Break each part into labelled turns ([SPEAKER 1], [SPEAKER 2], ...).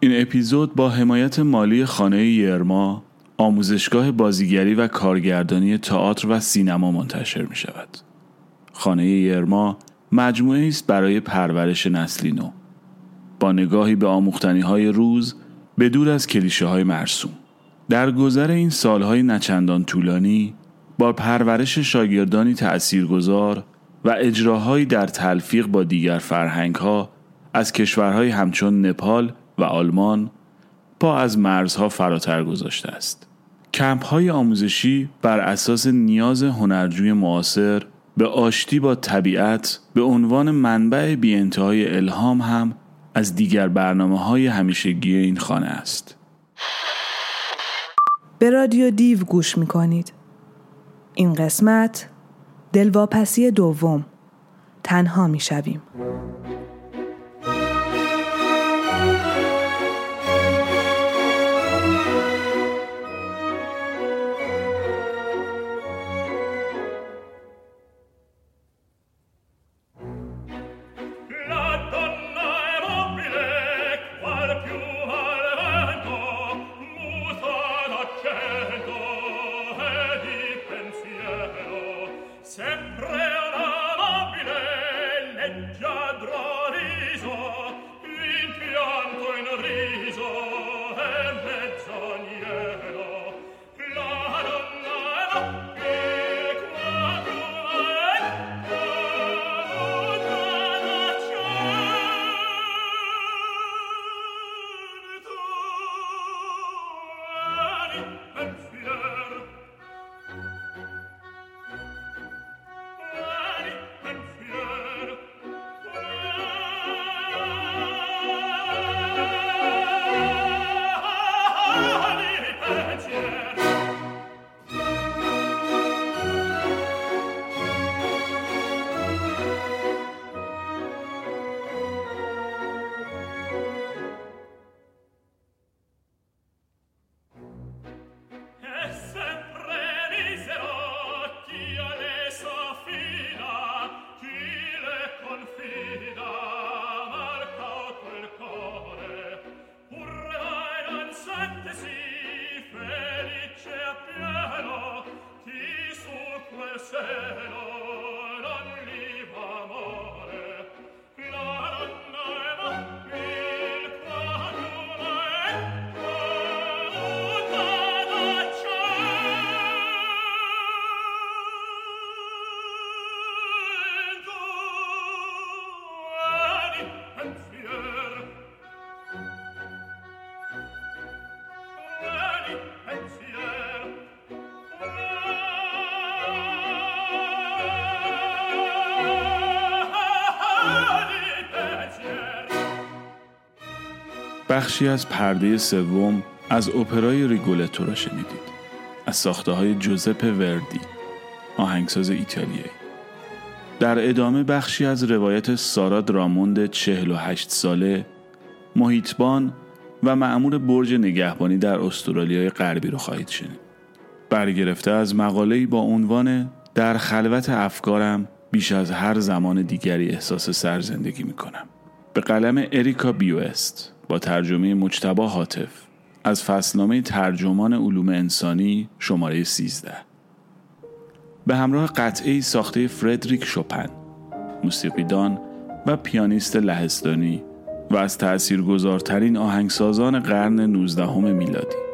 [SPEAKER 1] این اپیزود با حمایت مالی خانه یرما آموزشگاه بازیگری و کارگردانی تئاتر و سینما منتشر می شود. خانه یرما مجموعه است برای پرورش نسلی نو با نگاهی به آموختنی های روز به دور از کلیشه های مرسوم در گذر این سالهای نچندان طولانی با پرورش شاگردانی تأثیرگذار و اجراهایی در تلفیق با دیگر فرهنگ ها از کشورهای همچون نپال و آلمان پا از مرزها فراتر گذاشته است. کمپ های آموزشی بر اساس نیاز هنرجوی معاصر به آشتی با طبیعت به عنوان منبع بی الهام هم از دیگر برنامه های همیشگی این خانه است.
[SPEAKER 2] به رادیو دیو گوش می کنید. این قسمت دلواپسی دوم تنها می شویم.
[SPEAKER 1] بخشی از پرده سوم از اپرای ریگولتو را شنیدید. از ساخته های جوزپ وردی آهنگساز ایتالیایی. در ادامه بخشی از روایت سارا دراموند 48 ساله محیطبان و معمور برج نگهبانی در استرالیای غربی رو خواهید شنید. برگرفته از مقاله‌ای با عنوان در خلوت افکارم بیش از هر زمان دیگری احساس سرزندگی می کنم به قلم اریکا بیوست. با ترجمه مجتبا حاطف از فصلنامه ترجمان علوم انسانی شماره 13 به همراه قطعه ساخته فردریک شوپن موسیقیدان و پیانیست لهستانی و از تأثیرگذارترین آهنگسازان قرن 19 میلادی.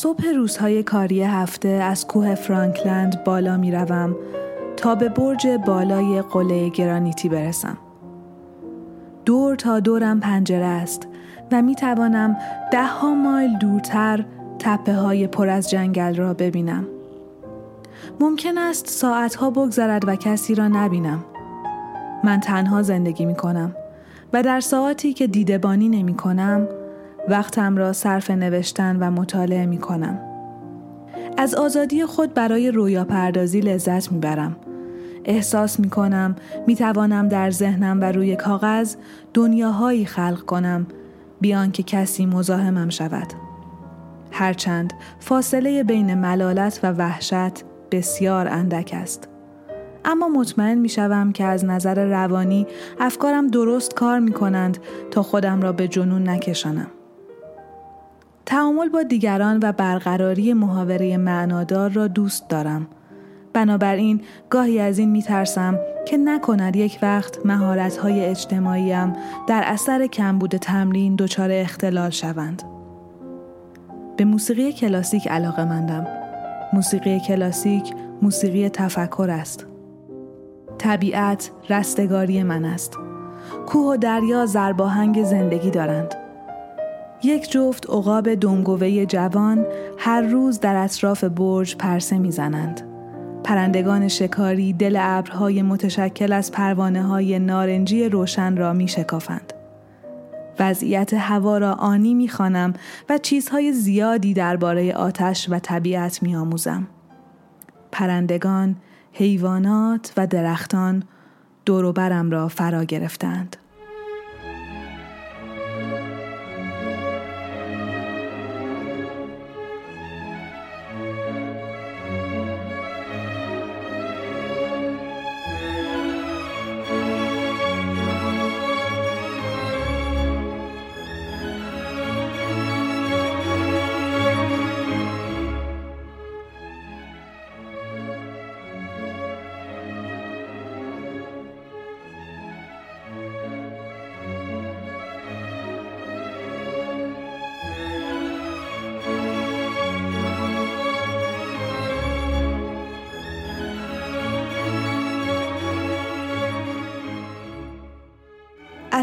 [SPEAKER 2] صبح روزهای کاری هفته از کوه فرانکلند بالا می روم تا به برج بالای قله گرانیتی برسم. دور تا دورم پنجره است و می توانم ده ها مایل دورتر تپه های پر از جنگل را ببینم. ممکن است ساعتها بگذرد و کسی را نبینم. من تنها زندگی می کنم و در ساعتی که دیدبانی نمی کنم وقتم را صرف نوشتن و مطالعه می کنم.
[SPEAKER 3] از آزادی خود برای رویا پردازی لذت می‌برم. احساس می کنم می توانم در ذهنم و روی کاغذ دنیاهایی خلق کنم بیان که کسی مزاحمم شود. هرچند فاصله بین ملالت و وحشت بسیار اندک است. اما مطمئن می شوم که از نظر روانی افکارم درست کار می کنند تا خودم را به جنون نکشانم. تعامل با دیگران و برقراری محاوره معنادار را دوست دارم. بنابراین گاهی از این می ترسم که نکند یک وقت مهارت‌های اجتماعیم در اثر کمبود تمرین دچار اختلال شوند. به موسیقی کلاسیک علاقه مندم. موسیقی کلاسیک موسیقی تفکر است. طبیعت رستگاری من است. کوه و دریا زرباهنگ زندگی دارند. یک جفت عقاب دمگوه جوان هر روز در اطراف برج پرسه می‌زنند. پرندگان شکاری دل ابرهای متشکل از پروانه های نارنجی روشن را می شکافند. وضعیت هوا را آنی می و چیزهای زیادی درباره آتش و طبیعت می آموزم. پرندگان، حیوانات و درختان دوروبرم را فرا گرفتند.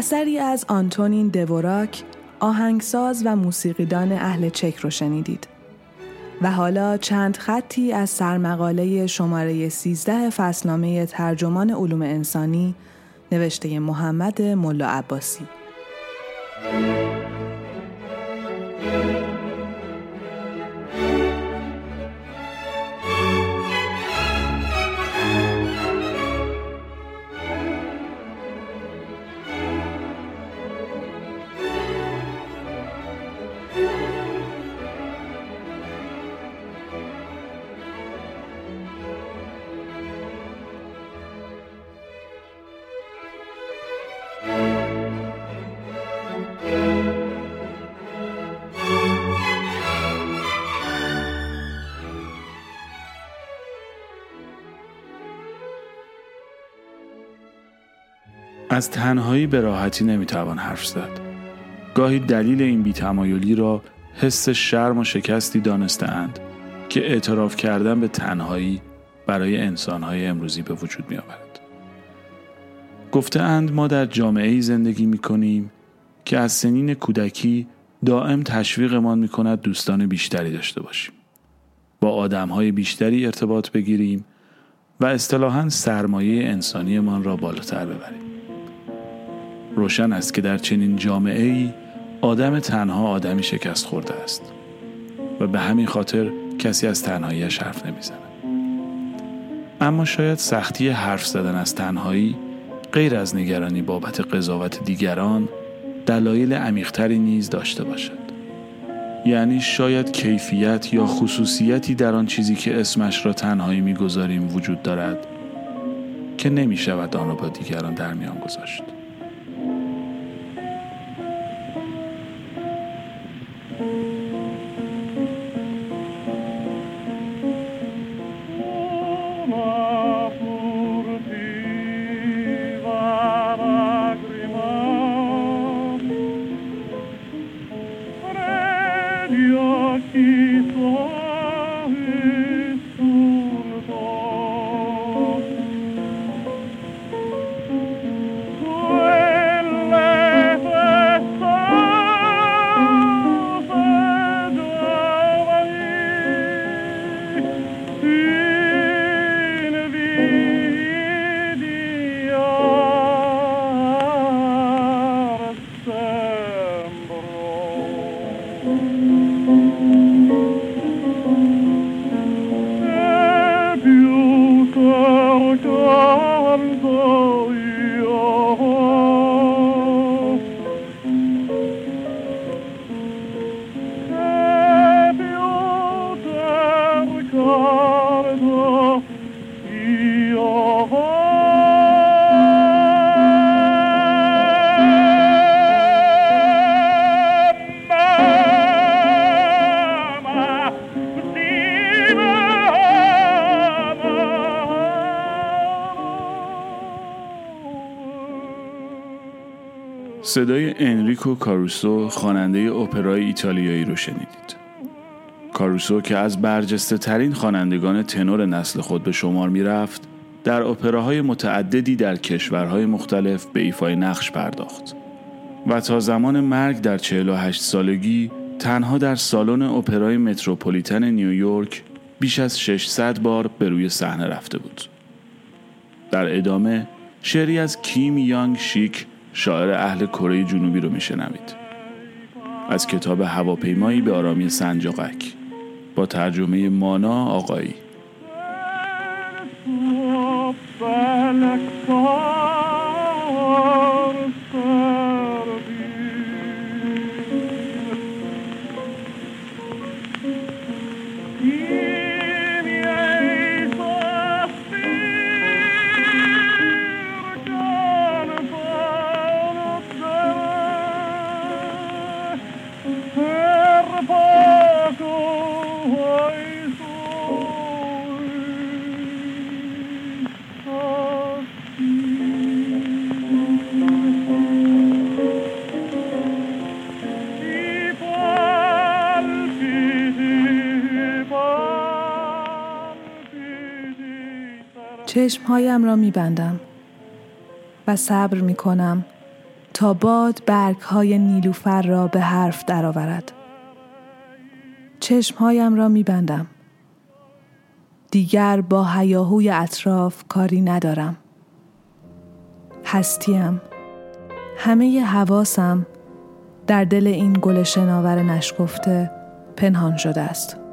[SPEAKER 3] اثری از آنتونین دوراک آهنگساز و موسیقیدان اهل چک رو شنیدید. و حالا چند خطی از سرمقاله شماره 13 فصلنامه ترجمان علوم انسانی نوشته محمد ملا عباسی.
[SPEAKER 1] از تنهایی به راحتی نمی‌توان حرف زد. گاهی دلیل این بیتمایلی را حس شرم و شکستی دانستهاند که اعتراف کردن به تنهایی برای انسانهای امروزی به وجود می آورد. گفتهاند ما در جامعه زندگی می کنیم که از سنین کودکی دائم تشویقمان می کند دوستان بیشتری داشته باشیم. با آدمهای بیشتری ارتباط بگیریم و اصطلاحا سرمایه انسانیمان را بالاتر ببریم. روشن است که در چنین جامعه ای آدم تنها آدمی شکست خورده است و به همین خاطر کسی از تنهاییش حرف نمی‌زنه اما شاید سختی حرف زدن از تنهایی غیر از نگرانی بابت قضاوت دیگران دلایل عمیقتری نیز داشته باشد. یعنی شاید کیفیت یا خصوصیتی در آن چیزی که اسمش را تنهایی می‌گذاریم وجود دارد که نمی شود آن را با دیگران در میان گذاشت. Yeah. صدای انریکو کاروسو خواننده اپرای ایتالیایی رو شنیدید. کاروسو که از برجسته ترین خوانندگان تنور نسل خود به شمار می رفت در اپراهای متعددی در کشورهای مختلف به ایفای نقش پرداخت و تا زمان مرگ در 48 سالگی تنها در سالن اپرای متروپولیتن نیویورک بیش از 600 بار به روی صحنه رفته بود. در ادامه شعری از کیم یانگ شیک شاعر اهل کره جنوبی رو میشنوید از کتاب هواپیمایی به آرامی سنجاقک با ترجمه مانا آقایی
[SPEAKER 3] چشمهایم را می بندم و صبر می کنم تا باد برگ های نیلوفر را به حرف درآورد. چشمهایم را می بندم. دیگر با هیاهوی اطراف کاری ندارم. هستیم. همه حواسم در دل این گل شناور نشکفته پنهان شده است.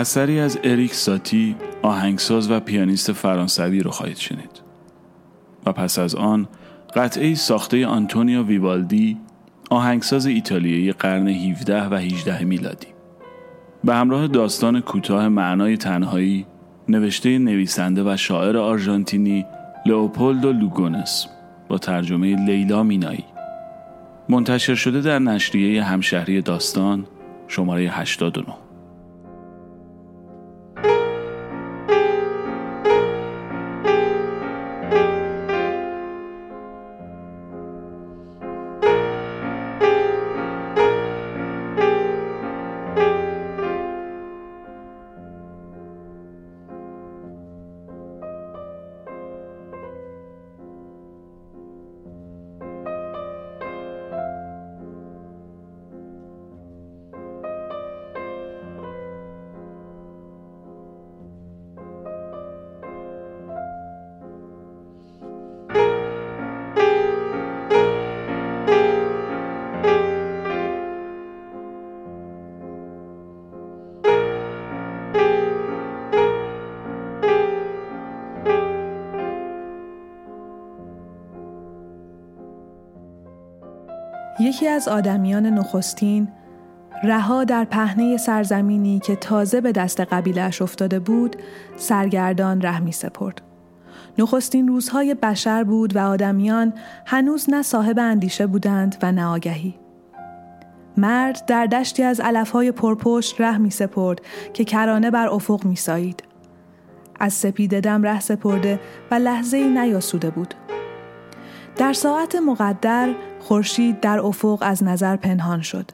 [SPEAKER 1] اثری از اریک ساتی آهنگساز و پیانیست فرانسوی رو خواهید شنید. و پس از آن قطعه ساخته آنتونیو ویوالدی آهنگساز ایتالیایی قرن 17 و 18 میلادی. به همراه داستان کوتاه معنای تنهایی نوشته نویسنده و شاعر آرژانتینی لئوپولدو لوگونس با ترجمه لیلا مینایی. منتشر شده در نشریه همشهری داستان شماره 89 یکی از آدمیان نخستین رها در پهنه سرزمینی که تازه به دست قبیلش افتاده بود سرگردان ره می سپرد. نخستین روزهای بشر بود و آدمیان هنوز نه صاحب اندیشه بودند و نه آگهی. مرد در دشتی از علفهای پرپشت ره می سپرد که کرانه بر افق می سایید. از سپید دم ره سپرده و لحظه نیاسوده بود. در ساعت مقدر خورشید در افق از نظر پنهان شد.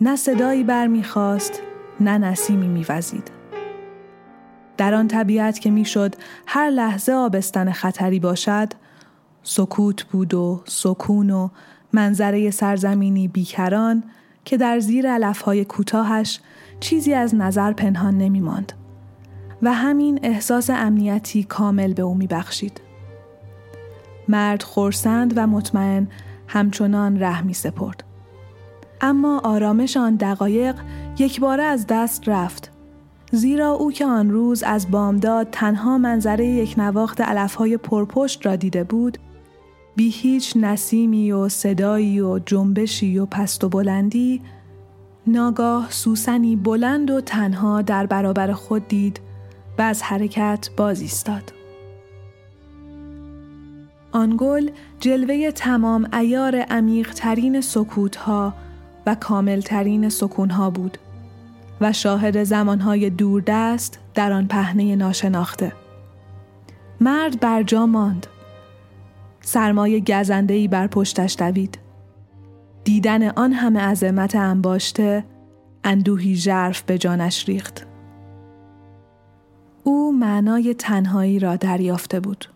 [SPEAKER 1] نه صدایی برمیخواست، نه نسیمی میوزید.
[SPEAKER 3] در آن طبیعت که می‌شد هر لحظه آبستن خطری باشد سکوت بود و سکون و منظره سرزمینی بیکران که در زیر علفهای کوتاهش چیزی از نظر پنهان نمی ماند. و همین احساس امنیتی کامل به او می بخشید. مرد خورسند و مطمئن همچنان ره می سپرد. اما آرامش آن دقایق یک باره از دست رفت. زیرا او که آن روز از بامداد تنها منظره یک نواخت علفهای پرپشت را دیده بود بی هیچ نسیمی و صدایی و جنبشی و پست و بلندی ناگاه سوسنی بلند و تنها در برابر خود دید و از حرکت باز ایستاد. آن گل جلوه تمام ایار عمیق ترین سکوت ها و کامل ترین سکون ها بود و شاهد زمانهای دوردست در آن پهنه ناشناخته. مرد بر جا ماند. سرمایه گزندهی بر پشتش دوید. دیدن آن همه عظمت انباشته اندوهی ژرف به جانش ریخت. او معنای تنهایی را دریافته بود.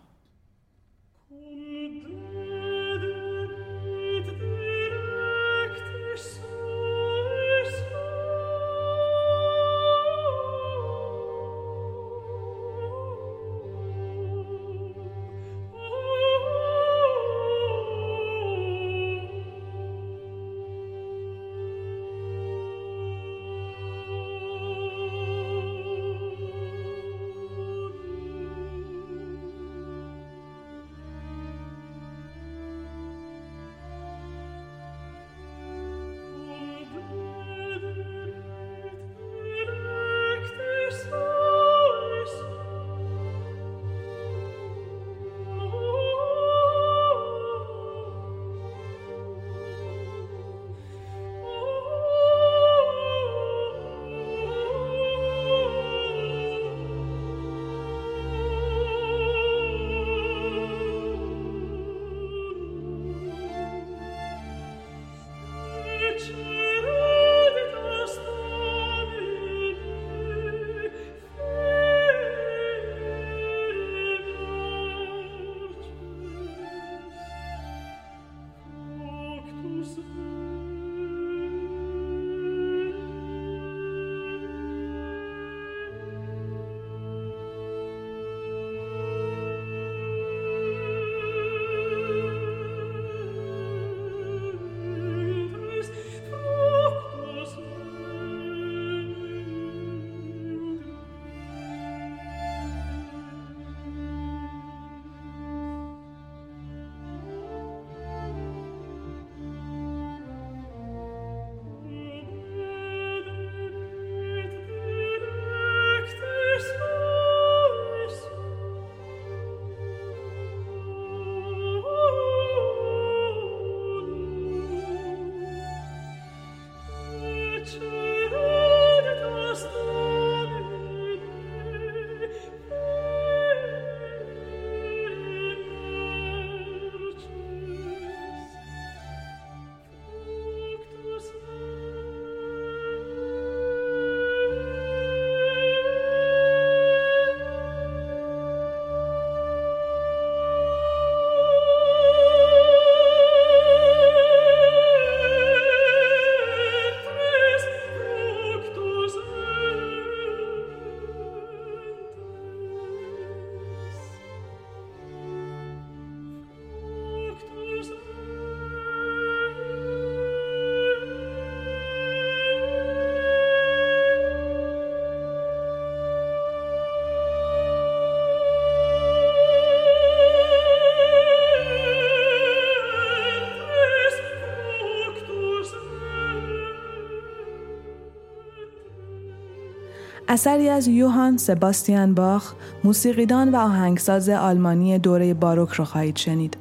[SPEAKER 3] اثری از یوهان سباستیان باخ موسیقیدان و آهنگساز آلمانی دوره باروک را خواهید شنید.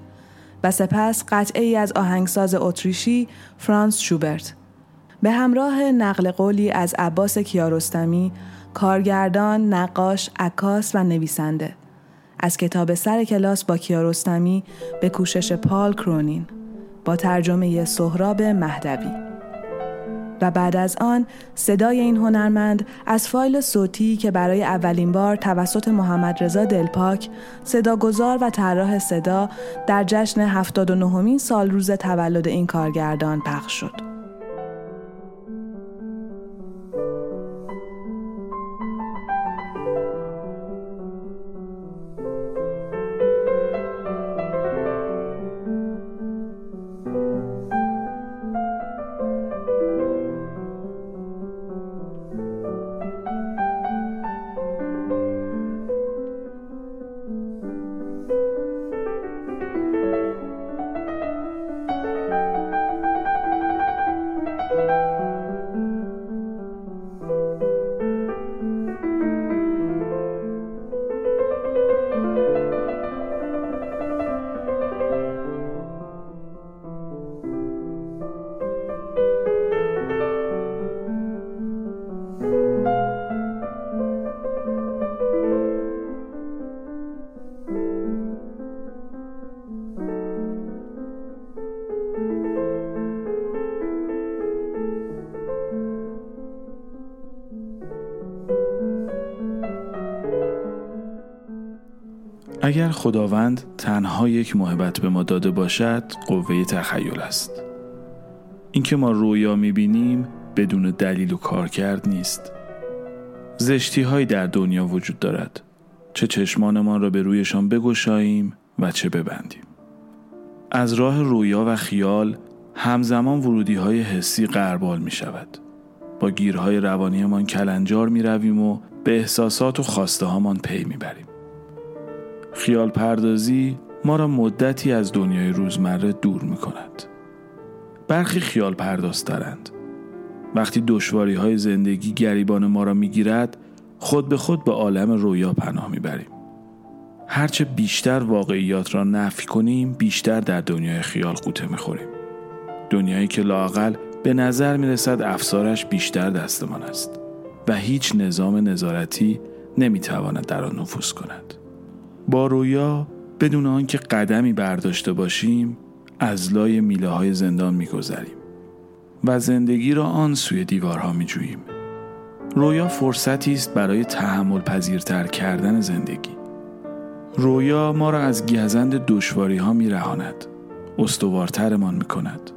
[SPEAKER 3] و سپس قطعه از آهنگساز اتریشی فرانس شوبرت. به همراه نقل قولی از عباس کیارستمی کارگردان، نقاش، عکاس و نویسنده. از کتاب سر کلاس با کیارستمی به کوشش پال کرونین. با ترجمه سهراب مهدوی. و بعد از آن صدای این هنرمند از فایل صوتی که برای اولین بار توسط محمد رضا دلپاک صداگذار و طراح صدا در جشن 79 سال روز تولد این کارگردان پخش شد.
[SPEAKER 1] اگر خداوند تنها یک محبت به ما داده باشد قوه تخیل است. اینکه ما رویا می‌بینیم بدون دلیل و کار کرد نیست. زشتی هایی در دنیا وجود دارد. چه چشمانمان را به رویشان بگشاییم و چه ببندیم. از راه رویا و خیال همزمان ورودی های حسی قربال می شود با گیرهای روانیمان کلنجار می رویم و به احساسات و خواسته هامان پی می بریم خیال پردازی ما را مدتی از دنیای روزمره دور می کند. برخی خیال پرداز دارند. وقتی دشواری های زندگی گریبان ما را می گیرد خود به خود به عالم رویا پناه می بریم. هرچه بیشتر واقعیات را نفی کنیم بیشتر در دنیای خیال قوطه می خوریم. دنیایی که لاقل به نظر می رسد افسارش بیشتر دستمان است و هیچ نظام نظارتی نمی تواند در آن نفوذ کند. با رویا بدون آنکه قدمی برداشته باشیم از لای میله های زندان میگذریم و زندگی را آن سوی دیوارها میجوییم. رویا فرصتی است برای تحمل پذیرتر کردن زندگی. رویا ما را از گزند دشواری ها می رهاند استوارترمان می کند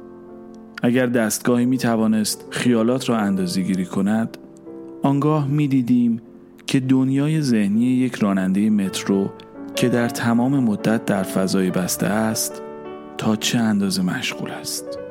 [SPEAKER 1] اگر دستگاهی می توانست خیالات را اندازی گیری کند آنگاه می دیدیم که دنیای ذهنی یک راننده مترو که در تمام مدت در فضای بسته است تا چه اندازه مشغول است.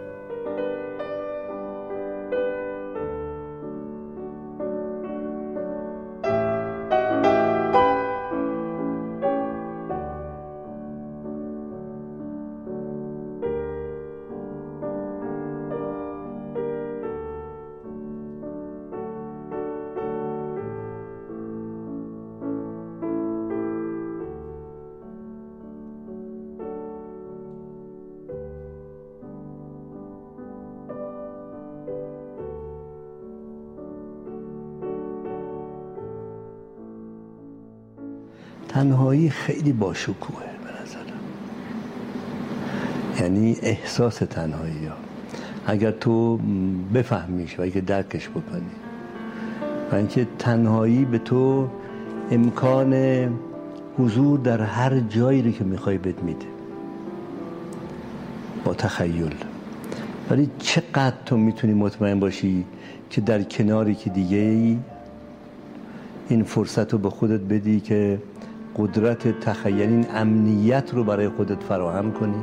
[SPEAKER 4] تنهایی خیلی باشکوهه به نظرم. یعنی احساس تنهایی ها. اگر تو بفهمیش و اگر درکش بکنی. و اینکه تنهایی به تو امکان حضور در هر جایی رو که می‌خوای بهت میده. با تخیل. ولی چقدر تو می‌تونی مطمئن باشی که در کناری که دیگه ای این فرصت رو به خودت بدی که قدرت تخیل این امنیت رو برای خودت فراهم کنی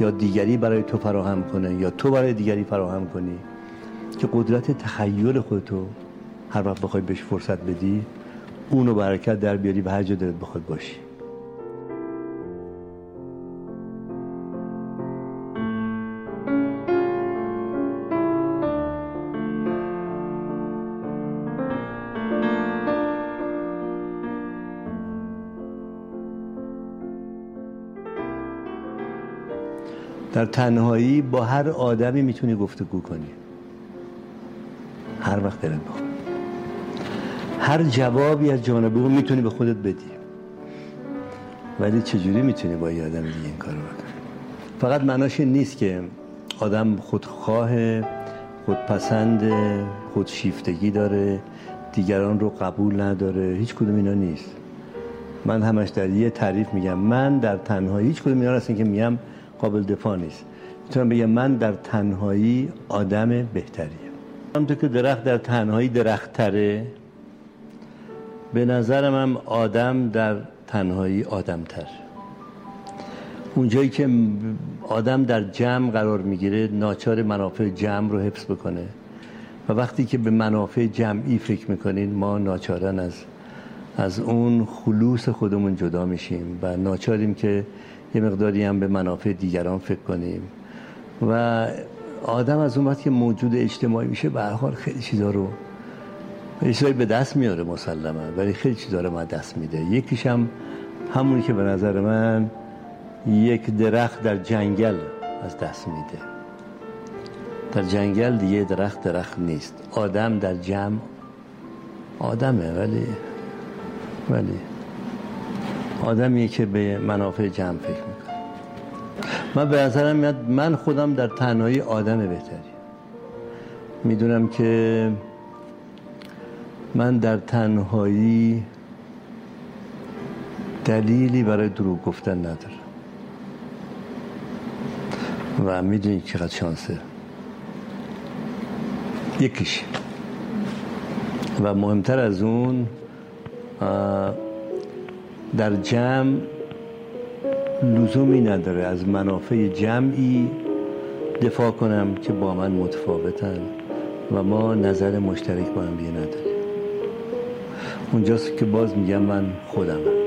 [SPEAKER 4] یا دیگری برای تو فراهم کنه یا تو برای دیگری فراهم کنی که قدرت تخیل خودتو هر وقت بخوای بهش فرصت بدی اونو برکت در بیاری و هر جا دلت بخواد باشی. در تنهایی با هر آدمی می‌تونی گفتگو کنی. هر وقت دلت بخواد. هر جوابی از جانب اون می‌تونی به خودت بدی. ولی چجوری می‌تونی با یه آدم دیگه این کارو بکنی؟ فقط معناش این نیست که آدم خودخواه
[SPEAKER 2] خودپسند خودشیفتگی داره دیگران رو قبول نداره هیچ کدوم اینا نیست. من همش در یه تعریف میگم. من در تنهایی هیچ کدوم اینا هستن که میگم قابل دفاع نیست. می‌تونم بگم من در تنهایی آدم بهتریه همونطور که درخت در تنهایی درخت تره به نظرم هم آدم در تنهایی آدم تر اونجایی که آدم در جمع قرار می‌گیره ناچار منافع جمع رو حفظ بکنه. و وقتی که به منافع جمعی فکر می‌کنین ما ناچارن از از اون خلوص خودمون جدا میشیم و ناچاریم که یه مقداری هم به منافع دیگران فکر کنیم. و آدم از اون وقت که موجود اجتماعی میشه به حال خیلی چیزا رو چیزایی به دست میاره مسلما ولی خیلی چیزا رو ما دست میده. یکیش هم همونی که به نظر من یک درخت در جنگل از دست میده. در جنگل دیگه درخت درخت نیست. آدم در جمع آدمه ولی ولی آدمیه که به منافع جمع فکر می‌کنه. من به نظرم میاد من خودم در تنهایی آدم بهتری. می‌دونم که من در تنهایی دلیلی برای دروغ گفتن ندارم. و می‌دونید چقدر شانسه. یکیش. و مهمتر از اون در جمع لزومی نداره از منافع جمعی دفاع کنم که با من متفاوتن و ما نظر مشترک با هم دیگه نداریم. اونجاست که باز میگم من خودمم.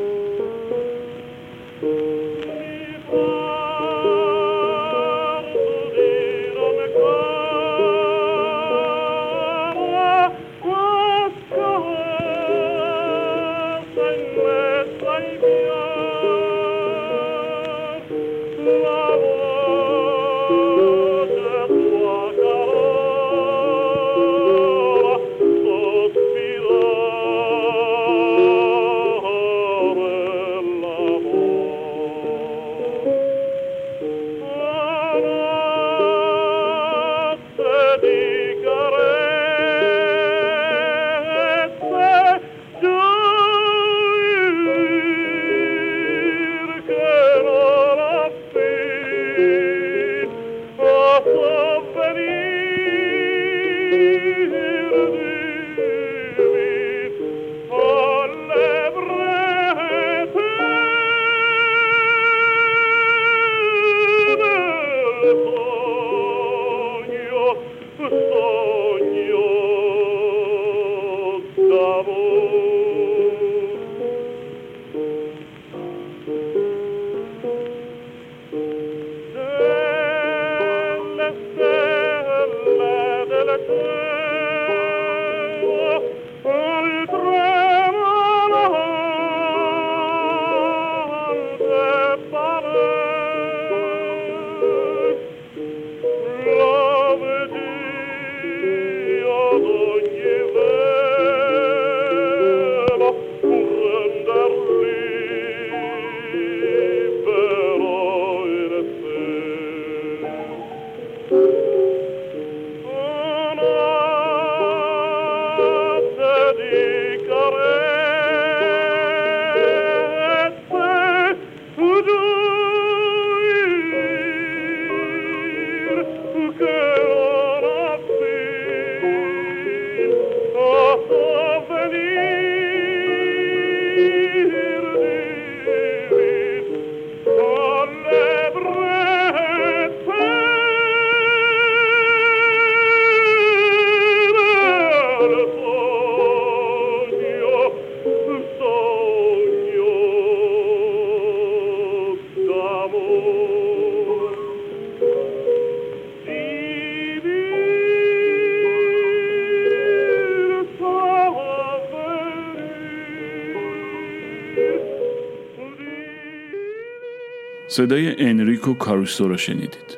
[SPEAKER 1] صدای انریکو کاروسو رو شنیدید.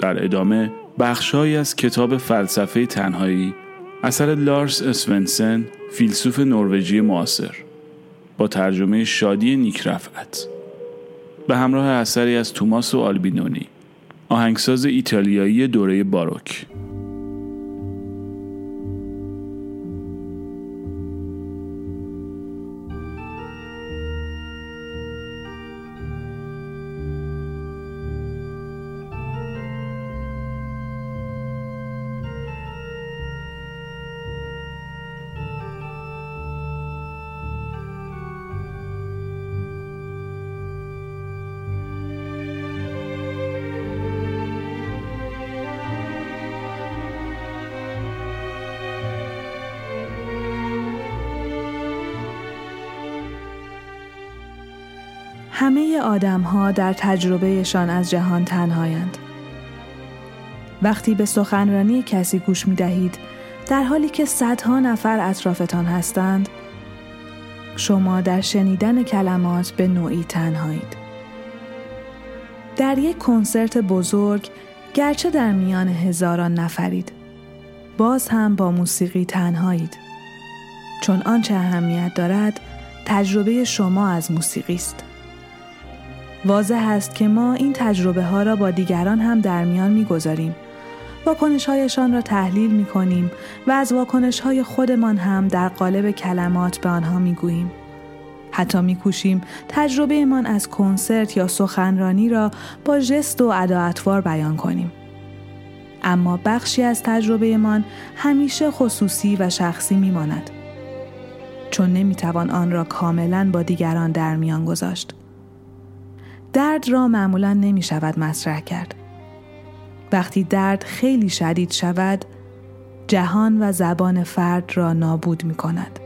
[SPEAKER 1] در ادامه بخشهایی از کتاب فلسفه تنهایی اثر لارس اسونسن فیلسوف نروژی معاصر با ترجمه شادی نیک رفعت به همراه اثری از توماس و آلبینونی آهنگساز ایتالیایی دوره باروک
[SPEAKER 3] آدم ها در تجربهشان از جهان تنهایند. وقتی به سخنرانی کسی گوش می دهید در حالی که صدها نفر اطرافتان هستند شما در شنیدن کلمات به نوعی تنهایید. در یک کنسرت بزرگ گرچه در میان هزاران نفرید باز هم با موسیقی تنهایید چون آنچه اهمیت دارد تجربه شما از موسیقی است. واضح است که ما این تجربه ها را با دیگران هم در میان می‌گذاریم واکنش هایشان را تحلیل می کنیم و از واکنش های خودمان هم در قالب کلمات به آنها می گوییم. حتی می کوشیم تجربه من از کنسرت یا سخنرانی را با جست و ادا بیان کنیم. اما بخشی از تجربه من همیشه خصوصی و شخصی می ماند. چون نمی توان آن را کاملا با دیگران در میان گذاشت. درد را معمولا نمی شود مطرح کرد. وقتی درد خیلی شدید شود جهان و زبان فرد را نابود می کند.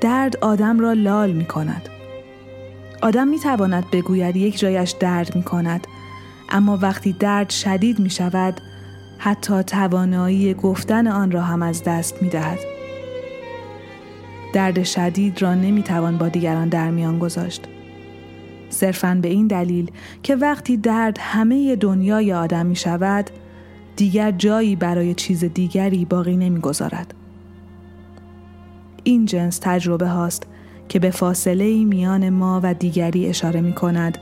[SPEAKER 3] درد آدم را لال می کند. آدم می تواند بگوید یک جایش درد می کند اما وقتی درد شدید می شود حتی توانایی گفتن آن را هم از دست می دهد. درد شدید را نمی توان با دیگران در میان گذاشت. صرفا به این دلیل که وقتی درد همه دنیای آدم می شود دیگر جایی برای چیز دیگری باقی نمی گذارد. این جنس تجربه هاست که به فاصله میان ما و دیگری اشاره می کند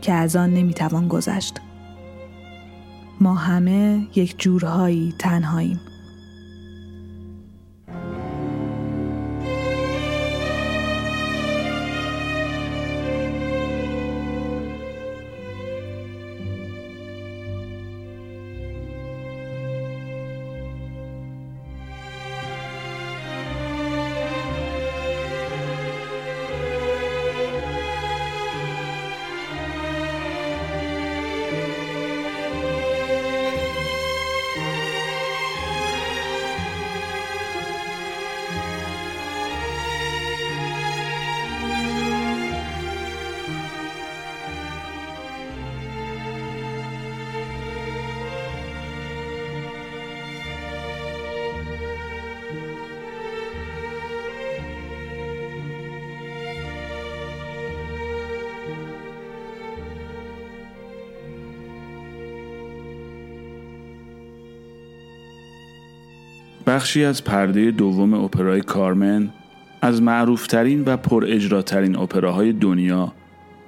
[SPEAKER 3] که از آن نمی توان گذشت. ما همه یک جورهایی تنهاییم.
[SPEAKER 2] بخشی از پرده دوم اپرای کارمن از معروفترین و پر اجراترین اپراهای دنیا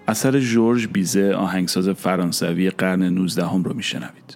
[SPEAKER 2] اثر جورج بیزه آهنگساز فرانسوی قرن 19 هم رو میشنوید.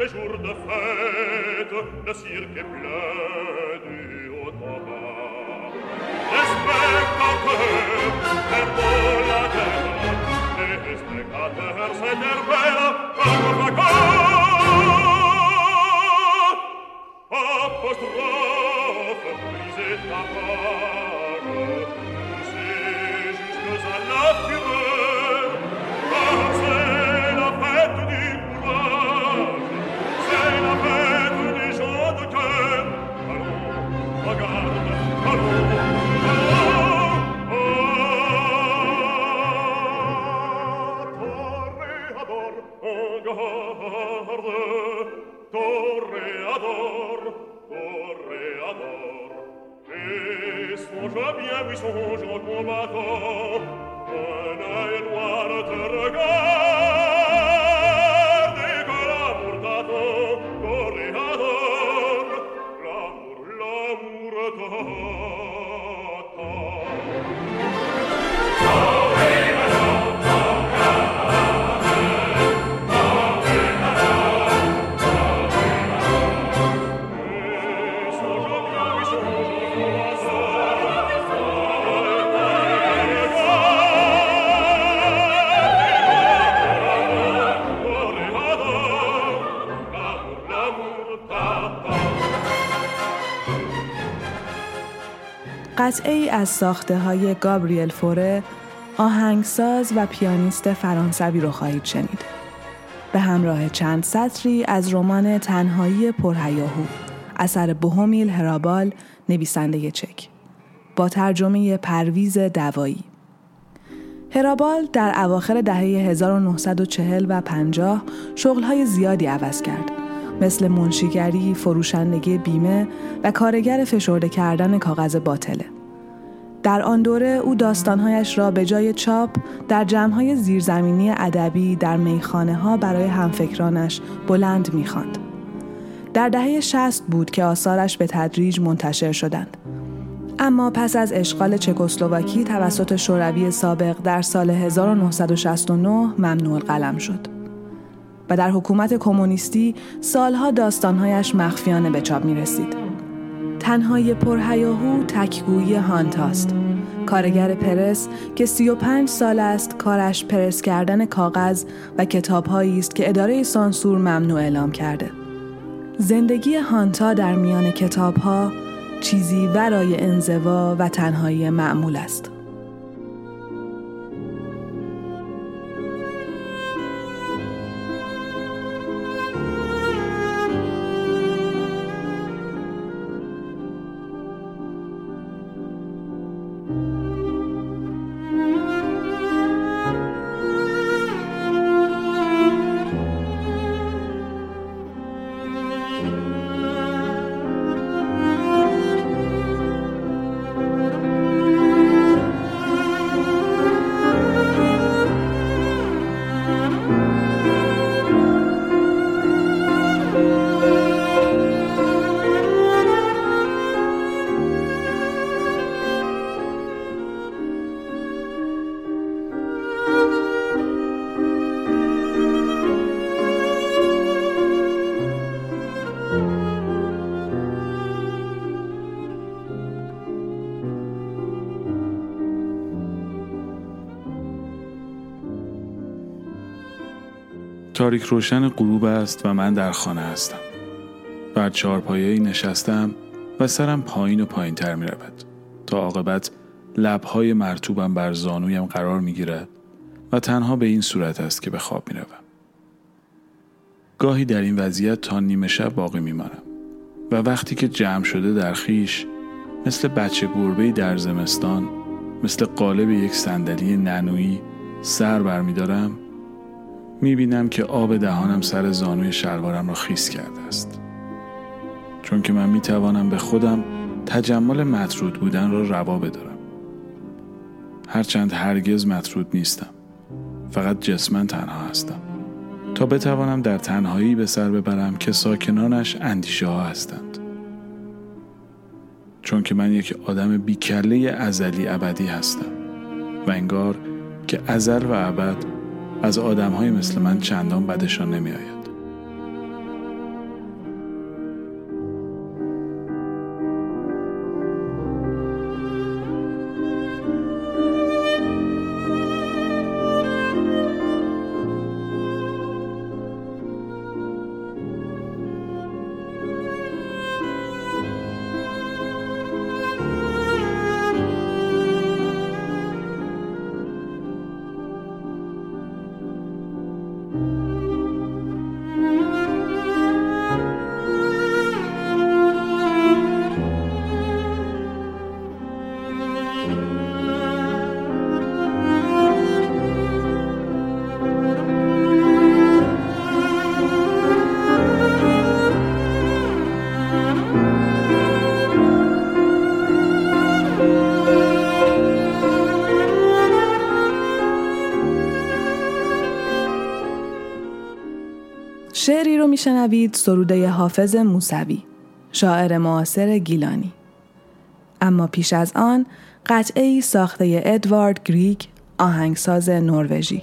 [SPEAKER 3] chaque jour
[SPEAKER 2] de fête, le cirque est plein du haut en bas. Les spectateurs, les volateurs, les spectateurs s'énervent
[SPEAKER 3] قطعه از ساخته های گابریل فوره آهنگساز و پیانیست فرانسوی رو خواهید شنید. به همراه چند سطری از رمان تنهایی پرهیاهو اثر بوهومیل هرابال نویسنده چک با ترجمه پرویز دوایی هرابال در اواخر دهه 1940 و 50 شغلهای زیادی عوض کرد مثل منشیگری، فروشندگی بیمه و کارگر فشرده کردن کاغذ باطله. در آن دوره او داستانهایش را به جای چاپ در جمعهای زیرزمینی ادبی در میخانه ها برای همفکرانش بلند می‌خواند. در دهه 60 بود که آثارش به تدریج منتشر شدند. اما پس از اشغال چکسلواکی توسط شوروی سابق در سال 1969 ممنوع قلم شد. و در حکومت کمونیستی سالها داستانهایش مخفیانه به چاپ می رسید. تنهای پرهیاهو تکگویی هانتاست. کارگر پرس که 35 سال است کارش پرس کردن کاغذ و کتابهایی است که اداره سانسور ممنوع اعلام کرده. زندگی هانتا در میان کتابها چیزی ورای انزوا و تنهایی معمول است.
[SPEAKER 1] تاریک روشن غروب است و من در خانه هستم. بر چهارپایه‌ای نشستم و سرم پایین و پایین تر می رود تا عاقبت لبهای مرتوبم بر زانویم قرار می گیرد و تنها به این صورت است که به خواب می روم. گاهی در این وضعیت تا نیمه شب باقی می مانم و وقتی که جمع شده در خیش مثل بچه گربه در زمستان مثل قالب یک صندلی ننویی سر برمیدارم می بینم که آب دهانم سر زانوی شلوارم را خیس کرده است. چون که من می توانم به خودم تجمل مطرود بودن را روا بدارم. هرچند هرگز مطرود نیستم. فقط جسمن تنها هستم. تا بتوانم در تنهایی به سر ببرم که ساکنانش اندیشه ها هستند. چون که من یک آدم بیکله ازلی ابدی هستم و انگار که ازل و ابد از آدم های مثل من چندان بدشان نمی آید.
[SPEAKER 3] میشنوید سروده حافظ موسوی شاعر معاصر گیلانی اما پیش از آن قطعه ای ساخته ادوارد گریگ آهنگساز نروژی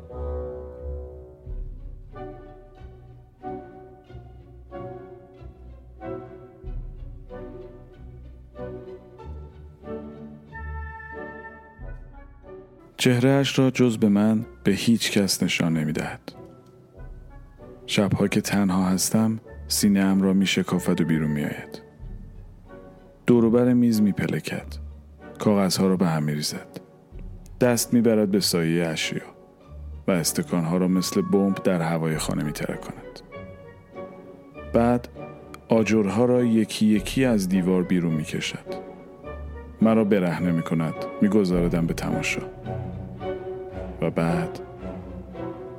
[SPEAKER 1] چهرهش را جز به من به هیچ کس نشان نمی دهد. شبها که تنها هستم سینه ام را می شکافد و بیرون می آید. دوروبر میز می پلکد. کاغذها را به هم می ریزد. دست می برد به سایه اشیا و استکانها را مثل بمب در هوای خانه می کند. بعد آجرها را یکی یکی از دیوار بیرون می کشد. مرا برهنه می کند می گذاردم به تماشا و بعد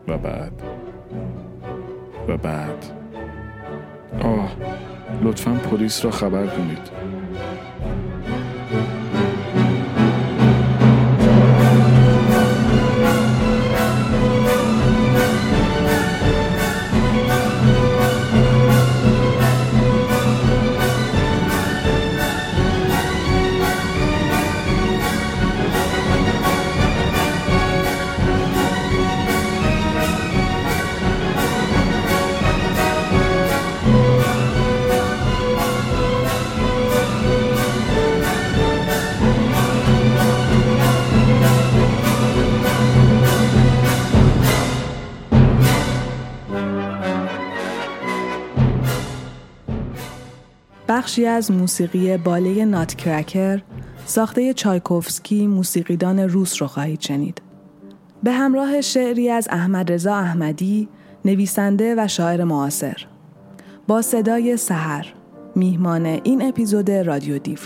[SPEAKER 1] و بعد و بعد. آه لطفا پلیس را خبر کنید.
[SPEAKER 3] بخشی از موسیقی باله نات کرکر ساخته چایکوفسکی موسیقیدان روس رو خواهید شنید. به همراه شعری از احمد رضا احمدی نویسنده و شاعر معاصر با صدای سحر میهمان این اپیزود رادیو دیو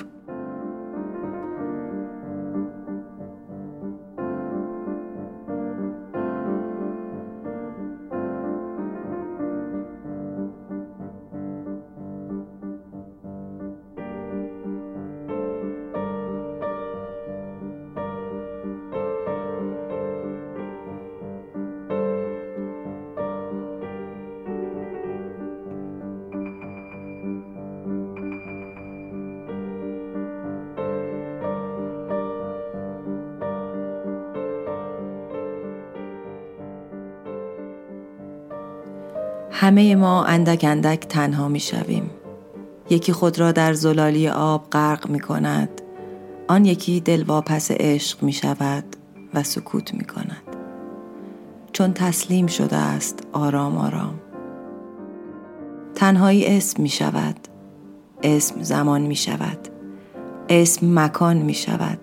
[SPEAKER 5] همه ما اندک اندک تنها می شویم. یکی خود را در زلالی آب غرق می کند. آن یکی دلواپس عشق می شود و سکوت می کند. چون تسلیم شده است آرام آرام. تنهایی اسم می شود. اسم زمان می شود. اسم مکان می شود.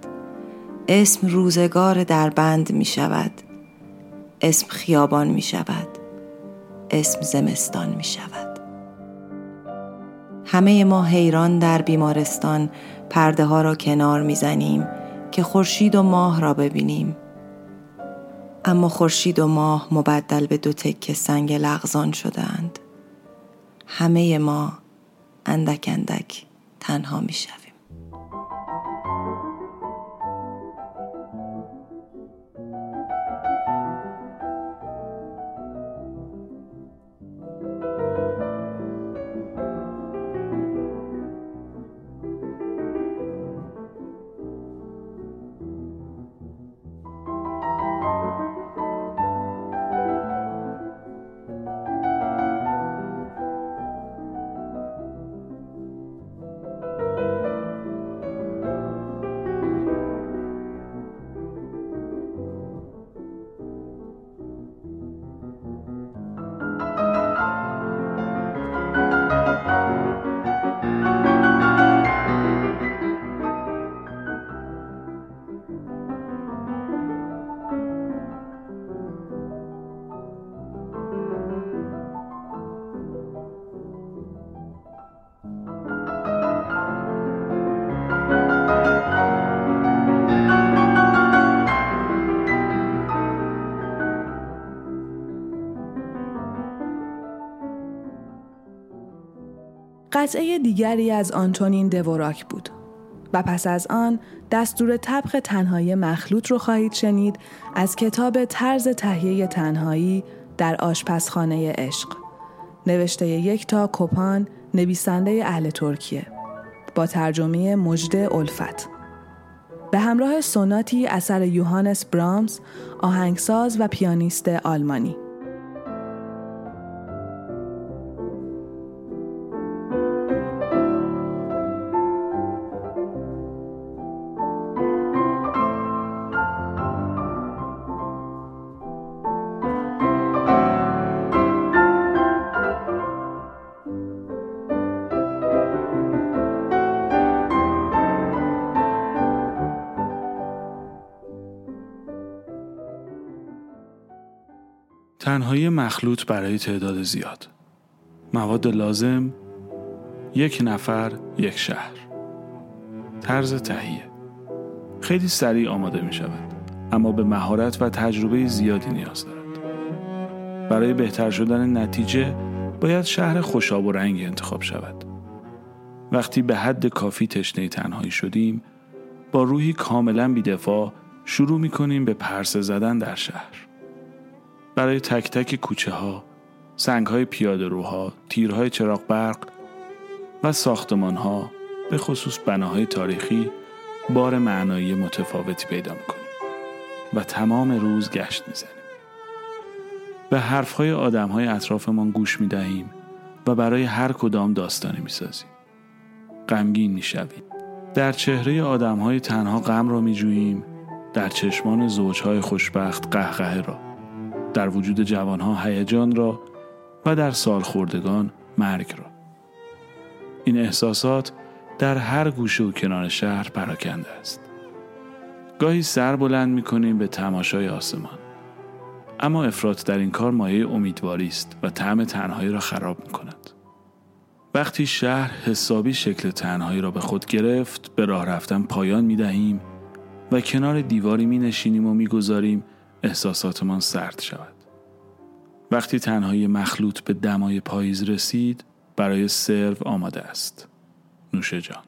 [SPEAKER 5] اسم روزگار در بند می شود. اسم خیابان می شود. اسم زمستان می شود. همه ما حیران در بیمارستان پرده ها را کنار می زنیم که خورشید و ماه را ببینیم. اما خورشید و ماه مبدل به دو تکه سنگ لغزان شدهاند. همه ما اندک اندک تنها می شود.
[SPEAKER 3] قطعه دیگری از آنتونین دوراک بود. و پس از آن دستور طبق تنهایی مخلوط رو خواهید شنید از کتاب طرز تهیه تنهایی در آشپزخانه عشق. نوشته یک تا کوپان نویسنده اهل ترکیه. با ترجمه مجد الفت. به همراه سوناتی اثر یوهانس برامز آهنگساز و پیانیست آلمانی.
[SPEAKER 1] تنهایی مخلوط برای تعداد زیاد. مواد لازم یک نفر یک شهر. طرز تهیه. خیلی سریع آماده می شود اما به مهارت و تجربه زیادی نیاز دارد. برای بهتر شدن نتیجه باید شهر خوشاب و رنگی انتخاب شود. وقتی به حد کافی تشنه تنهایی شدیم با روحی کاملا بیدفاع شروع می کنیم به پرسه زدن در شهر. برای تک تک کوچه ها سنگ های پیاده روها تیرهای چراغ برق و ساختمان ها به خصوص بناهای تاریخی بار معنایی متفاوتی پیدا می‌کنیم و تمام روز گشت می‌زنیم به حرفهای آدمهای اطرافمان گوش می‌دهیم و برای هر کدام داستانی می‌سازیم. غمگین می‌شویم. در چهره آدمهای تنها غم را میجوییم در چشمان زوجهای خوشبخت قهقه را. در وجود جوانها هیجان را و در سالخوردگان مرگ را. این احساسات در هر گوشه و کنار شهر پراکنده است. گاهی سر بلند می کنیم به تماشای آسمان. اما افراد در این کار مایه امیدواری است و طعم تنهایی را خراب می کند وقتی شهر حسابی شکل تنهایی را به خود گرفت به راه رفتن پایان می دهیم و کنار دیواری می نشینیم و می گذاریم احساساتمان سرد شود. وقتی تنهایی مخلوط به دمای پاییز رسید برای سرو آماده است. نوش جان.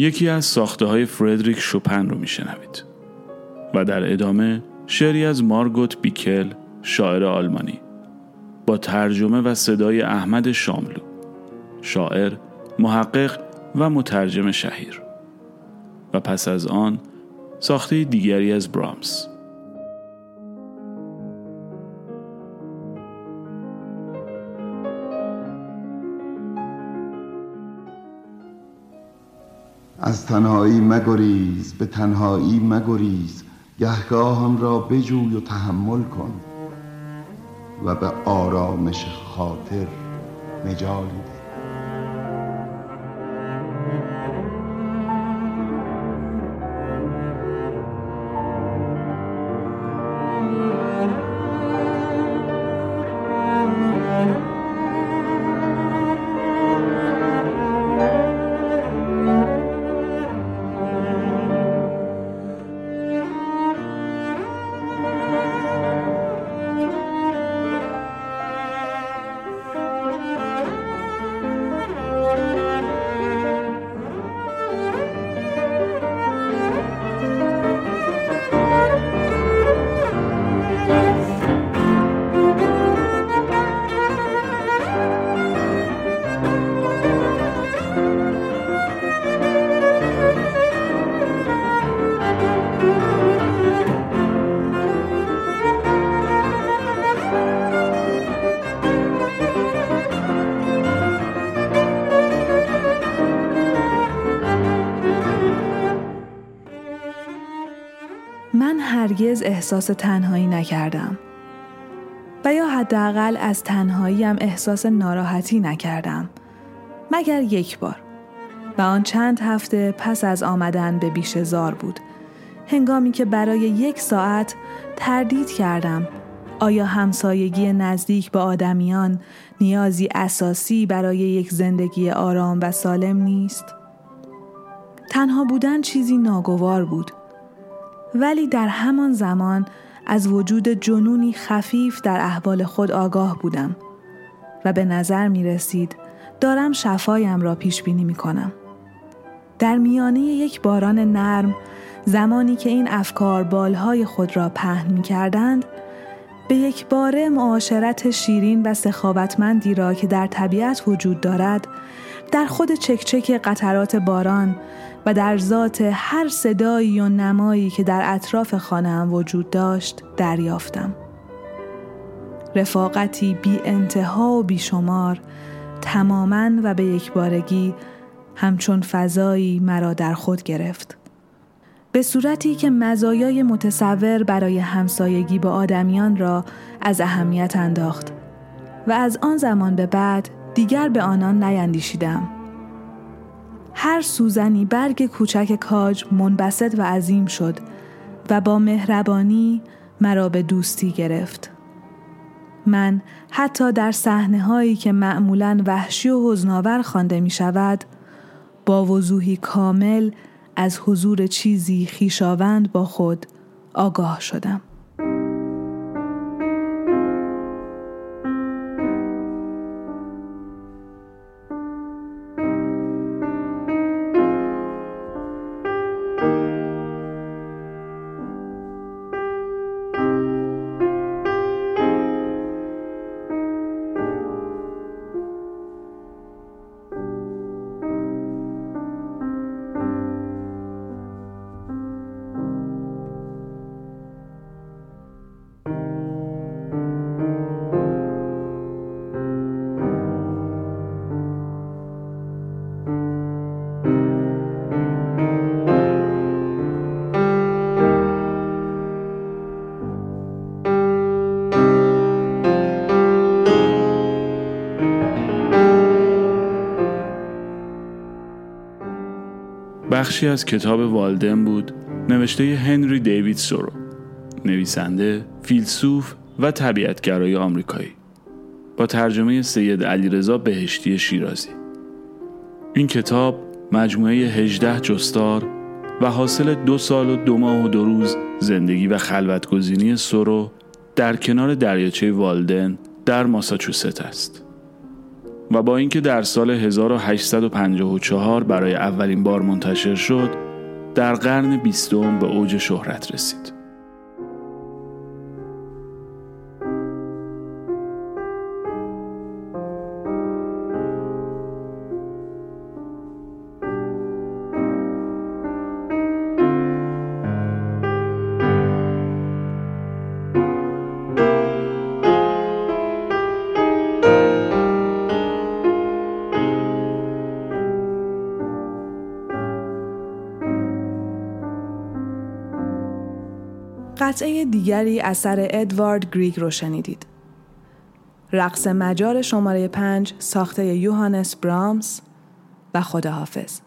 [SPEAKER 1] یکی از ساخته های فردریک شوپن رو میشنوید و در ادامه شعری از مارگوت بیکل شاعر آلمانی با ترجمه و صدای احمد شاملو شاعر، محقق و مترجم شهیر. و پس از آن ساخته دیگری از برامس
[SPEAKER 6] از تنهایی مگریز به تنهایی مگریز گهگاهان را بجوی و تحمل کن و به آرامش خاطر مجالی
[SPEAKER 3] هرگز احساس تنهایی نکردم. و یا حداقل از تنهاییم احساس ناراحتی نکردم. مگر یک بار. و آن چند هفته پس از آمدن به بیشزار بود. هنگامی که برای یک ساعت تردید کردم. آیا همسایگی نزدیک به آدمیان نیازی اساسی برای یک زندگی آرام و سالم نیست؟ تنها بودن چیزی ناگوار بود. ولی در همان زمان از وجود جنونی خفیف در احوال خود آگاه بودم و به نظر می رسید دارم شفایم را پیش بینی می کنم. در میانه یک باران نرم زمانی که این افکار بالهای خود را پهن می کردند به یک باره معاشرت شیرین و سخاوتمندی را که در طبیعت وجود دارد در خود چکچک قطرات باران و در ذات هر صدایی و نمایی که در اطراف خانه وجود داشت دریافتم. رفاقتی بی انتها و بی شمار تماما و به یک بارگی همچون فضایی مرا در خود گرفت. به صورتی که مزایای متصور برای همسایگی با آدمیان را از اهمیت انداخت و از آن زمان به بعد دیگر به آنان نیندیشیدم. هر سوزنی برگ کوچک کاج منبسط و عظیم شد و با مهربانی مرا به دوستی گرفت. من حتی در صحنه هایی که معمولا وحشی و حزناور خوانده می شود با وضوحی کامل از حضور چیزی خیشاوند با خود آگاه شدم.
[SPEAKER 1] بخشی از کتاب والدن بود نوشته هنری دیوید سورو نویسنده، فیلسوف و طبیعتگرای آمریکایی با ترجمه سید علیرضا بهشتی شیرازی این کتاب مجموعه 18 جستار و حاصل دو سال و دو ماه و دو روز زندگی و خلوتگزینی سورو در کنار دریاچه والدن در ماساچوست است. و با اینکه در سال 1854 برای اولین بار منتشر شد در قرن بیستم به اوج شهرت رسید.
[SPEAKER 3] قطعه دیگری اثر ادوارد گریگ رو شنیدید. رقص مجار شماره پنج ساخته یوهانس برامس و خداحافظ.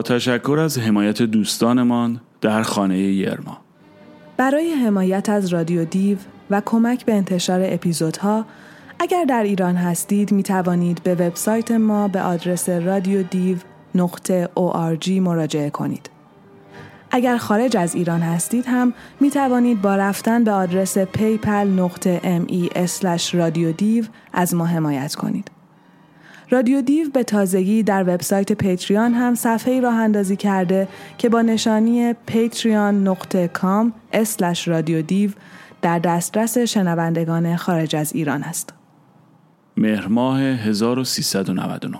[SPEAKER 1] با تشکر از حمایت دوستانمان در خانه یرما
[SPEAKER 3] برای حمایت از رادیو دیو و کمک به انتشار اپیزودها اگر در ایران هستید می توانید به وبسایت ما به آدرس رادیو دیو نقطه ORG مراجعه کنید. اگر خارج از ایران هستید هم می توانید با رفتن به آدرس پیپل نقطه از ما حمایت کنید. رادیو دیو به تازگی در وبسایت پیتریان هم صفحه راه اندازی کرده که با نشانی patreon.com رادیو دیو در دسترس شنوندگان خارج از ایران است.
[SPEAKER 1] مهر ماه 1399